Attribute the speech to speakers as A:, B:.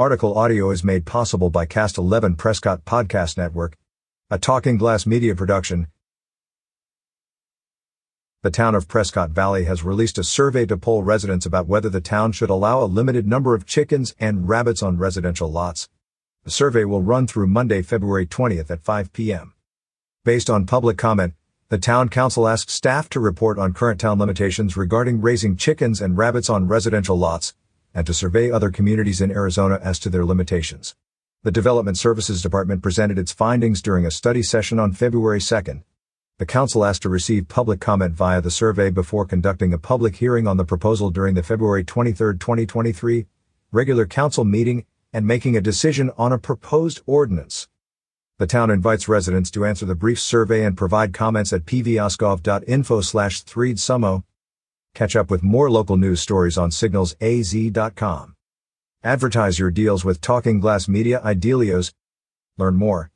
A: Article audio is made possible by Cast 11 Prescott Podcast Network, a Talking Glass media production. The town of Prescott Valley has released a survey to poll residents about whether the town should allow a limited number of chickens and rabbits on residential lots. The survey will run through Monday, February 20th at 5 p.m. Based on public comment, the town council asked staff to report on current town limitations regarding raising chickens and rabbits on residential lots and to survey other communities in Arizona as to their limitations. The Development Services Department presented its findings during a study session on February 2nd. The council asked to receive public comment via the survey before conducting a public hearing on the proposal during the February 23, 2023 regular council meeting and making a decision on a proposed ordinance. The town invites residents to answer the brief survey and provide comments at pvosgov.info slash threedsumo. Catch up with more local news stories on signalsaz.com. Advertise your deals with Talking Glass Media Idealios. Learn more